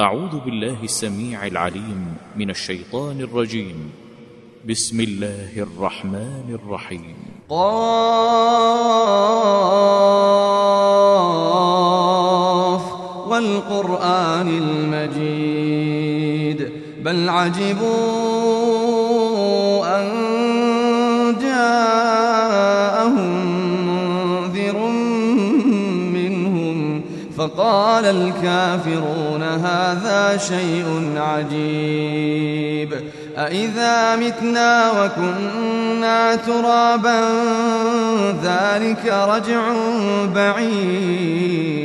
أعوذ بالله السميع العليم من الشيطان الرجيم. بسم الله الرحمن الرحيم. قاف والقرآن المجيد. بل عجبوا أن جاءهم فقال الكافرون هذا شيء عجيب. أإذا متنا وكنا ترابا ذلك رجع بعيد.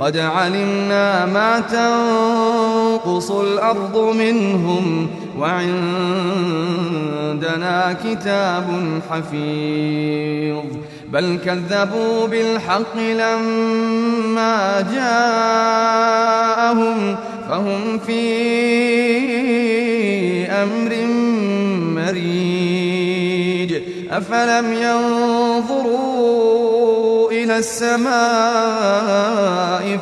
قد علمنا ما تنقص الأرض منهم وعندنا كتاب حفيظ. بل كذبوا بالحق لما جاءهم فهم في أمر مريج. أفلم ينظروا إلى السماء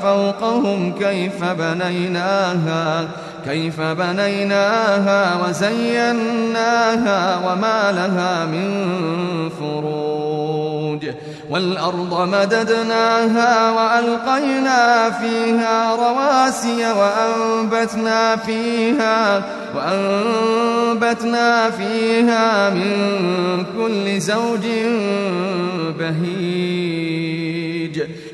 فوقهم كيف بنيناها؟ كيف بنيناها وزيناها وما لها من فروج والأرض مددناها وألقينا فيها رواسي وأنبتنا فيها وأنبتنا فيها من كل زوج بهيج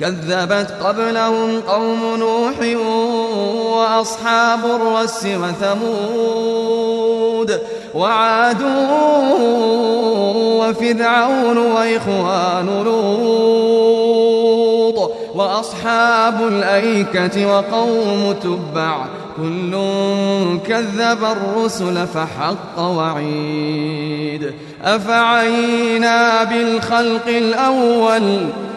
كذبت قبلهم قوم نوح وأصحاب الرس وثمود وعاد وفرعون وإخوان لوط وأصحاب الأيكة وقوم تبع كل كذب الرسل فحق وعيد أفعينا بالخلق الأول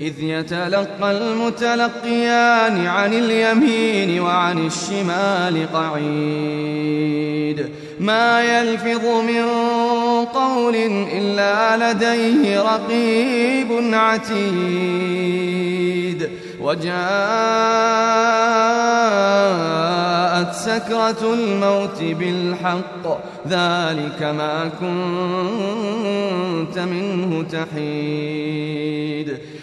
إذ يتلقى المتلقيان عن اليمين وعن الشمال قعيد. ما يلفظ من قول إلا لديه رقيب عتيد. وجاءت سكرة الموت بالحق ذلك ما كنت منه تحيد.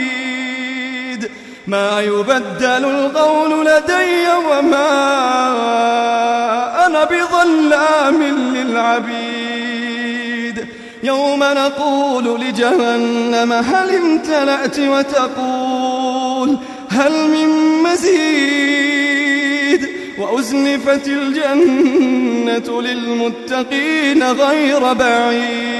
للعبيد ما يبدل القول لدي وما أنا بظلام للعبيد. يوم نقول لجهنم هل امتلأت وتقول هل من مزيد؟ وأزلفت الجنة للمتقين غير بعيد.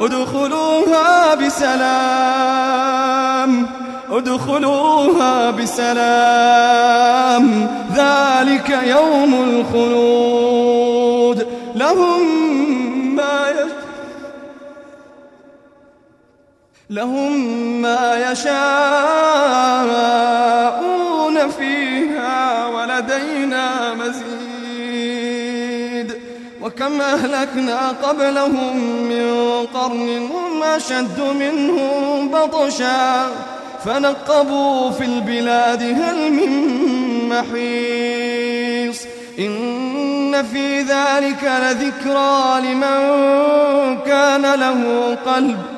ادخلوها بسلام ادخلوها بسلام. ذلك يوم الخلود. لهم ما يش... لهم ما يشاءون وكم أهلكنا قبلهم من قرن هم أشد منهم بطشا فنقبوا في البلاد هل من محيص إن في ذلك لذكرى لمن كان له قلب